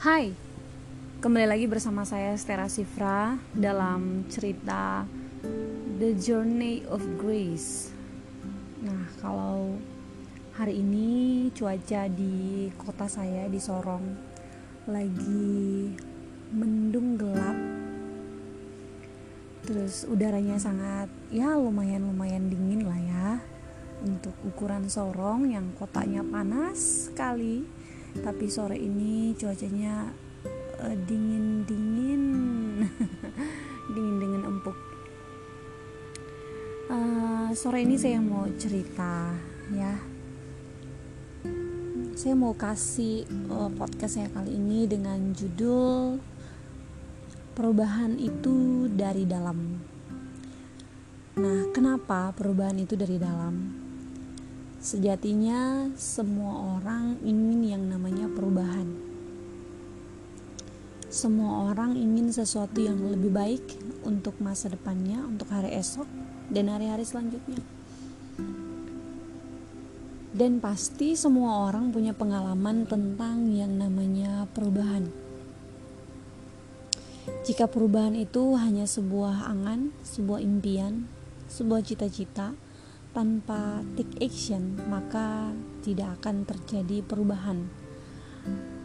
Hai, kembali lagi bersama saya Stera Sifra dalam cerita The Journey of Grace. Nah, kalau hari ini cuaca di kota saya di Sorong lagi mendung gelap. Terus udaranya sangat ya lumayan-lumayan dingin lah ya untuk ukuran Sorong yang kotanya panas sekali tapi sore ini cuacanya uh, dingin dingin. Dingin dingin empuk. Uh, sore ini saya mau cerita ya. Saya mau kasih uh, podcast saya kali ini dengan judul perubahan itu dari dalam. Nah kenapa perubahan itu dari dalam Sejatinya, semua orang ingin yang namanya perubahan. Semua orang ingin sesuatu yang lebih baik untuk masa depannya, untuk hari esok, dan hari-hari selanjutnya. Dan pasti semua orang punya pengalaman tentang yang namanya perubahan. Jika perubahan itu hanya sebuah angan, sebuah impian, sebuah cita-cita, tanpa take action maka tidak akan terjadi perubahan.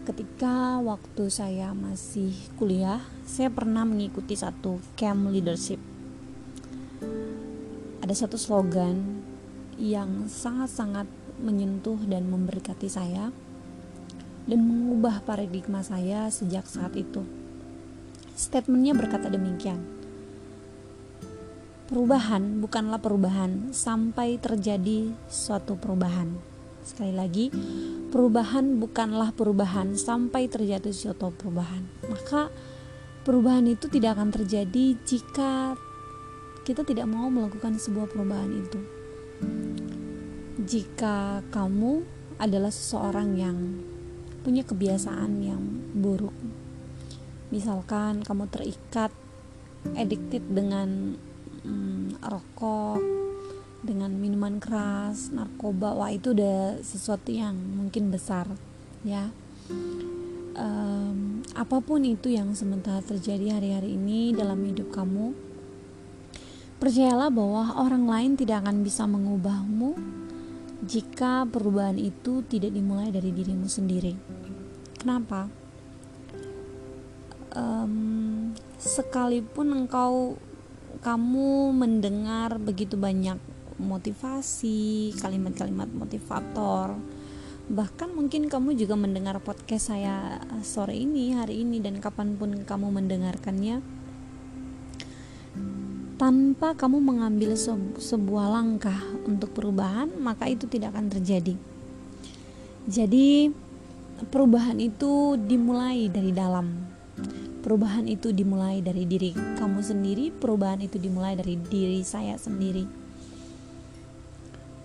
Ketika waktu saya masih kuliah saya pernah mengikuti satu camp leadership. Ada satu slogan yang sangat-sangat menyentuh dan memberkati saya dan mengubah paradigma saya sejak saat itu. Statementnya berkata demikian Perubahan bukanlah perubahan sampai terjadi suatu perubahan. Sekali lagi, perubahan bukanlah perubahan sampai terjadi suatu perubahan. Maka perubahan itu tidak akan terjadi jika kita tidak mau melakukan sebuah perubahan itu. Jika kamu adalah seseorang yang punya kebiasaan yang buruk, misalkan kamu terikat addicted dengan hmm, rokok dengan minuman keras narkoba wah itu udah sesuatu yang mungkin besar ya. Um, apa pun itu yang sementara terjadi hari-hari ini dalam hidup kamu percayalah bahwa orang lain tidak akan bisa mengubahmu jika perubahan itu tidak dimulai dari dirimu sendiri. Kenapa? Um, sekalipun engkau kamu mendengar begitu banyak motivasi, kalimat-kalimat motivator. Bahkan mungkin kamu juga mendengar podcast saya sore ini, hari ini dan kapan pun kamu mendengarkannya tanpa kamu mengambil sebuah langkah untuk perubahan, maka itu tidak akan terjadi. Jadi, perubahan itu dimulai dari dalam, Perubahan itu dimulai dari diri kamu sendiri, perubahan itu dimulai dari diri saya sendiri.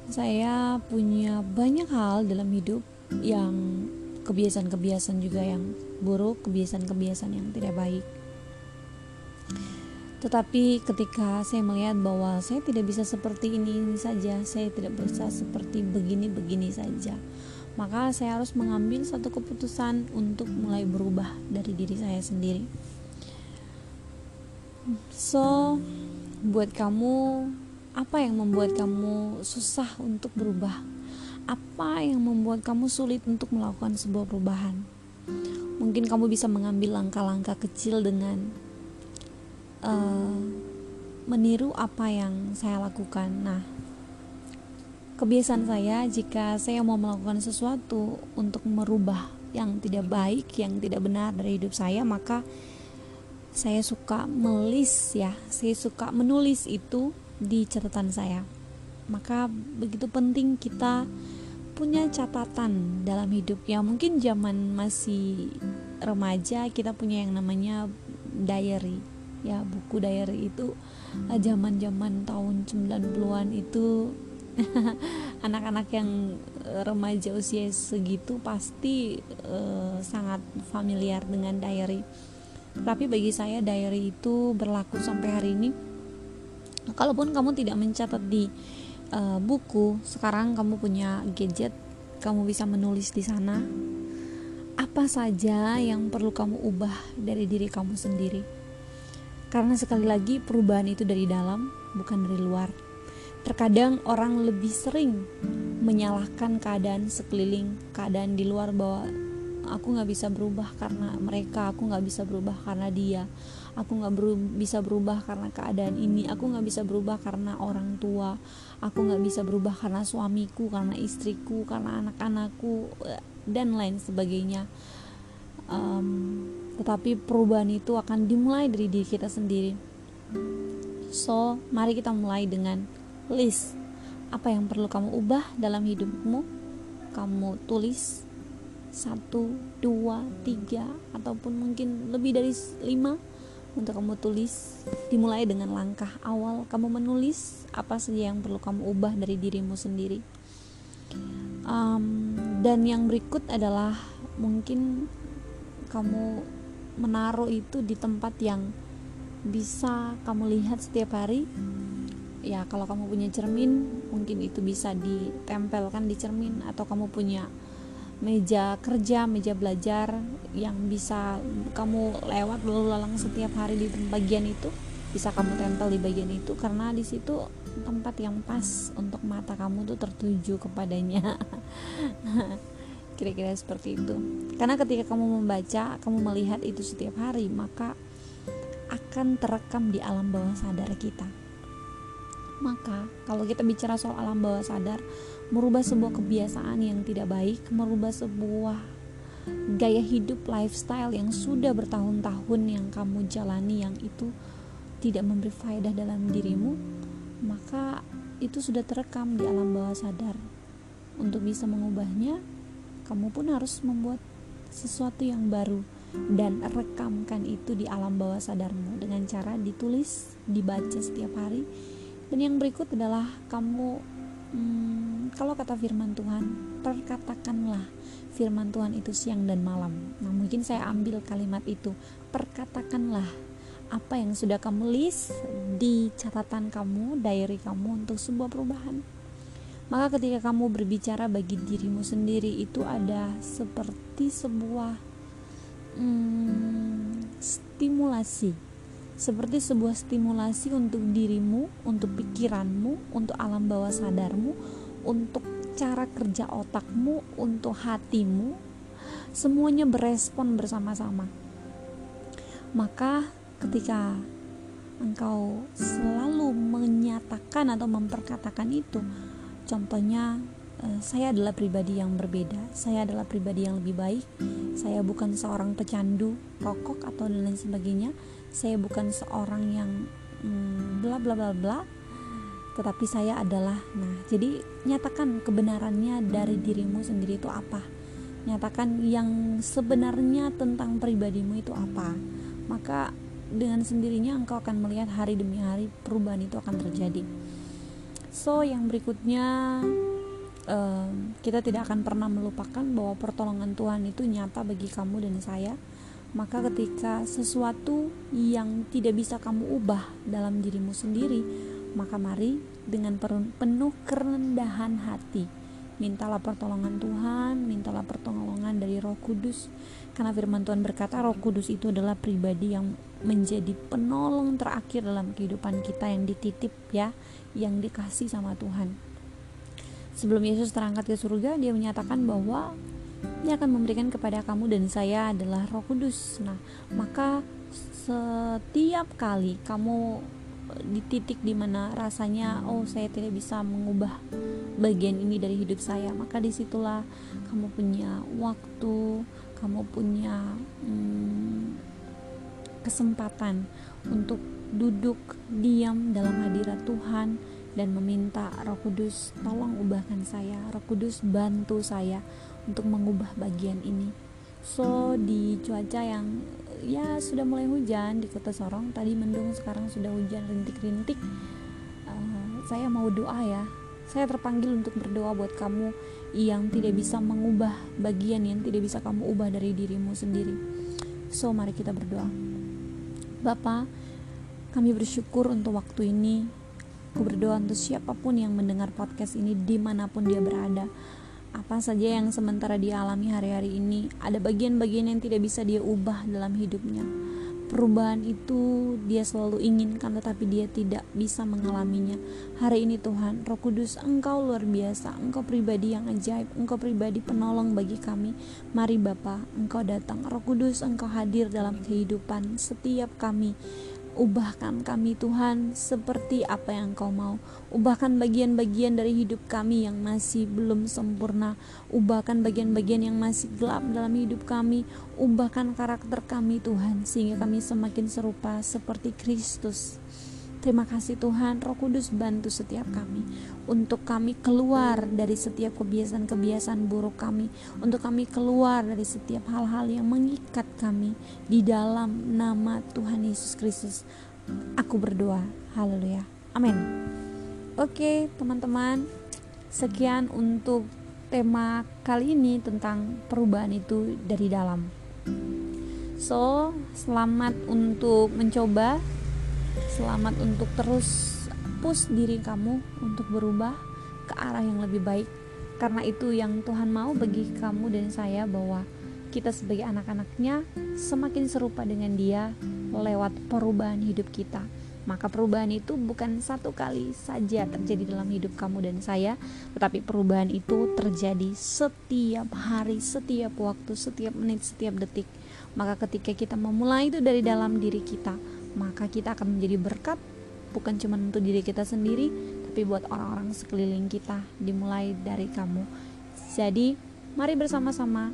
Saya punya banyak hal dalam hidup yang kebiasaan-kebiasaan juga yang buruk, kebiasaan-kebiasaan yang tidak baik. Tetapi ketika saya melihat bahwa saya tidak bisa seperti ini, ini saja, saya tidak bisa seperti begini-begini saja maka saya harus mengambil satu keputusan untuk mulai berubah dari diri saya sendiri. So, buat kamu, apa yang membuat kamu susah untuk berubah? Apa yang membuat kamu sulit untuk melakukan sebuah perubahan? Mungkin kamu bisa mengambil langkah-langkah kecil dengan uh, meniru apa yang saya lakukan. Nah, kebiasaan saya jika saya mau melakukan sesuatu untuk merubah yang tidak baik, yang tidak benar dari hidup saya, maka saya suka melis ya, saya suka menulis itu di catatan saya. Maka begitu penting kita punya catatan dalam hidup ya. Mungkin zaman masih remaja kita punya yang namanya diary. Ya, buku diary itu zaman-zaman tahun 90-an itu anak-anak yang remaja usia segitu pasti uh, sangat familiar dengan diary. Tapi bagi saya diary itu berlaku sampai hari ini. Kalaupun kamu tidak mencatat di uh, buku, sekarang kamu punya gadget, kamu bisa menulis di sana. apa saja yang perlu kamu ubah dari diri kamu sendiri. Karena sekali lagi perubahan itu dari dalam, bukan dari luar. Terkadang orang lebih sering menyalahkan keadaan sekeliling, keadaan di luar bahwa aku nggak bisa berubah karena mereka, aku nggak bisa berubah karena dia, aku nggak bisa berubah karena keadaan ini, aku nggak bisa berubah karena orang tua, aku nggak bisa berubah karena suamiku, karena istriku, karena anak-anakku dan lain sebagainya. Um, tetapi perubahan itu akan dimulai dari diri kita sendiri. So mari kita mulai dengan list apa yang perlu kamu ubah dalam hidupmu? Kamu tulis satu, dua, tiga, ataupun mungkin lebih dari lima untuk kamu tulis. Dimulai dengan langkah awal kamu menulis apa saja yang perlu kamu ubah dari dirimu sendiri. Um, dan yang berikut adalah mungkin kamu menaruh itu di tempat yang bisa kamu lihat setiap hari ya kalau kamu punya cermin mungkin itu bisa ditempelkan di cermin. Atau kamu punya meja kerja, meja belajar yang bisa kamu lewat lalu lalang setiap hari di bagian itu bisa kamu tempel di bagian itu. Karena di situ tempat yang pas untuk mata kamu tuh tertuju kepadanya. Kira-kira seperti itu. Karena ketika kamu membaca kamu melihat itu setiap hari maka akan terekam di alam bawah sadar kita maka kalau kita bicara soal alam bawah sadar merubah sebuah kebiasaan yang tidak baik merubah sebuah gaya hidup lifestyle yang sudah bertahun-tahun yang kamu jalani yang itu tidak memberi faedah dalam dirimu maka itu sudah terekam di alam bawah sadar. Untuk bisa mengubahnya, kamu pun harus membuat sesuatu yang baru dan rekamkan itu di alam bawah sadarmu dengan cara ditulis, dibaca setiap hari. Dan yang berikut adalah kamu hmm, kalau kata firman Tuhan, perkatakanlah firman Tuhan itu siang dan malam. Nah, mungkin saya ambil kalimat itu, perkatakanlah apa yang sudah kamu list di catatan kamu, diary kamu untuk sebuah perubahan. Maka ketika kamu berbicara bagi dirimu sendiri itu ada seperti sebuah hmm, stimulasi, seperti sebuah stimulasi untuk dirimu, untuk pikiranmu, untuk alam bawah sadarmu, untuk cara kerja otakmu, untuk hatimu, semuanya berespon bersama-sama. Maka ketika engkau selalu menyatakan atau memperkatakan itu contohnya saya adalah pribadi yang berbeda. Saya adalah pribadi yang lebih baik. Saya bukan seorang pecandu rokok atau dan lain sebagainya. Saya bukan seorang yang hmm, bla bla bla bla. Tetapi saya adalah nah jadi nyatakan kebenarannya dari dirimu sendiri itu apa? Nyatakan yang sebenarnya tentang pribadimu itu apa? Maka dengan sendirinya engkau akan melihat hari demi hari perubahan itu akan terjadi. So, yang berikutnya um, kita tidak akan pernah melupakan bahwa pertolongan Tuhan itu nyata bagi kamu dan saya. Maka ketika sesuatu yang tidak bisa kamu ubah dalam dirimu sendiri, maka mari dengan penuh kerendahan hati mintalah pertolongan Tuhan, mintalah pertolongan dari Roh Kudus. Karena firman Tuhan berkata Roh Kudus itu adalah pribadi yang menjadi penolong terakhir dalam kehidupan kita yang dititip ya, yang dikasih sama Tuhan. Sebelum Yesus terangkat ke surga, dia menyatakan bahwa dia akan memberikan kepada kamu dan saya adalah Roh Kudus. Nah, maka setiap kali kamu di titik di mana rasanya oh saya tidak bisa mengubah bagian ini dari hidup saya maka di situlah kamu punya waktu kamu punya hmm, kesempatan untuk duduk diam dalam hadirat Tuhan dan meminta Roh Kudus tolong ubahkan saya. Roh Kudus bantu saya untuk mengubah bagian ini. So di cuaca yang ya sudah mulai hujan di kota Sorong tadi mendung sekarang sudah hujan rintik-rintik uh, saya mau doa ya. Saya terpanggil untuk berdoa buat kamu yang tidak bisa mengubah bagian yang tidak bisa kamu ubah dari dirimu sendiri. So mari kita berdoa. Bapak kami bersyukur untuk waktu ini aku berdoa untuk siapa pun yang mendengar podcast ini di mana pun dia berada. Apa saja yang sementara dia alami hari-hari ini ada bagian-bagian yang tidak bisa dia ubah dalam hidupnya. Perubahan itu dia selalu inginkan tetapi dia tidak bisa mengalaminya. Hari ini Tuhan Roh Kudus Engkau luar biasa. Engkau pribadi yang ajaib Engkau pribadi penolong bagi kami. Mari Bapa Engkau datang. Roh Kudus Engkau hadir dalam kehidupan setiap kami Ubahkan kami Tuhan seperti apa yang Kau mau. Ubahkan bagian-bagian dari hidup kami yang masih belum sempurna. Ubahkan bagian-bagian yang masih gelap dalam hidup kami. Ubahkan karakter kami Tuhan sehingga kami semakin serupa seperti Kristus. Terima kasih Tuhan, Roh Kudus bantu setiap kami untuk kami keluar dari setiap kebiasaan-kebiasaan buruk kami, untuk kami keluar dari setiap hal-hal yang mengikat kami di dalam nama Tuhan Yesus Kristus. Aku berdoa. Haleluya. Amin. Oke, teman-teman. Sekian untuk tema kali ini tentang perubahan itu dari dalam. So, selamat untuk mencoba Selamat untuk terus push diri kamu untuk berubah ke arah yang lebih baik. Karena itu yang Tuhan mau bagi kamu dan saya bahwa kita sebagai anak-anaknya semakin serupa dengan dia lewat perubahan hidup kita. Maka perubahan itu bukan satu kali saja terjadi dalam hidup kamu dan saya, tetapi perubahan itu terjadi setiap hari, setiap waktu, setiap menit, setiap detik. Maka ketika kita memulai itu dari dalam diri kita, maka kita akan menjadi berkat bukan cuma untuk diri kita sendiri tapi buat orang-orang sekeliling kita dimulai dari kamu. Jadi mari bersama-sama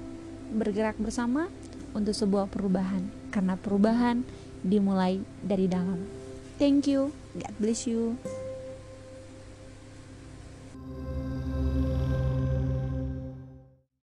bergerak bersama untuk sebuah perubahan karena perubahan dimulai dari dalam. Thank you. God bless you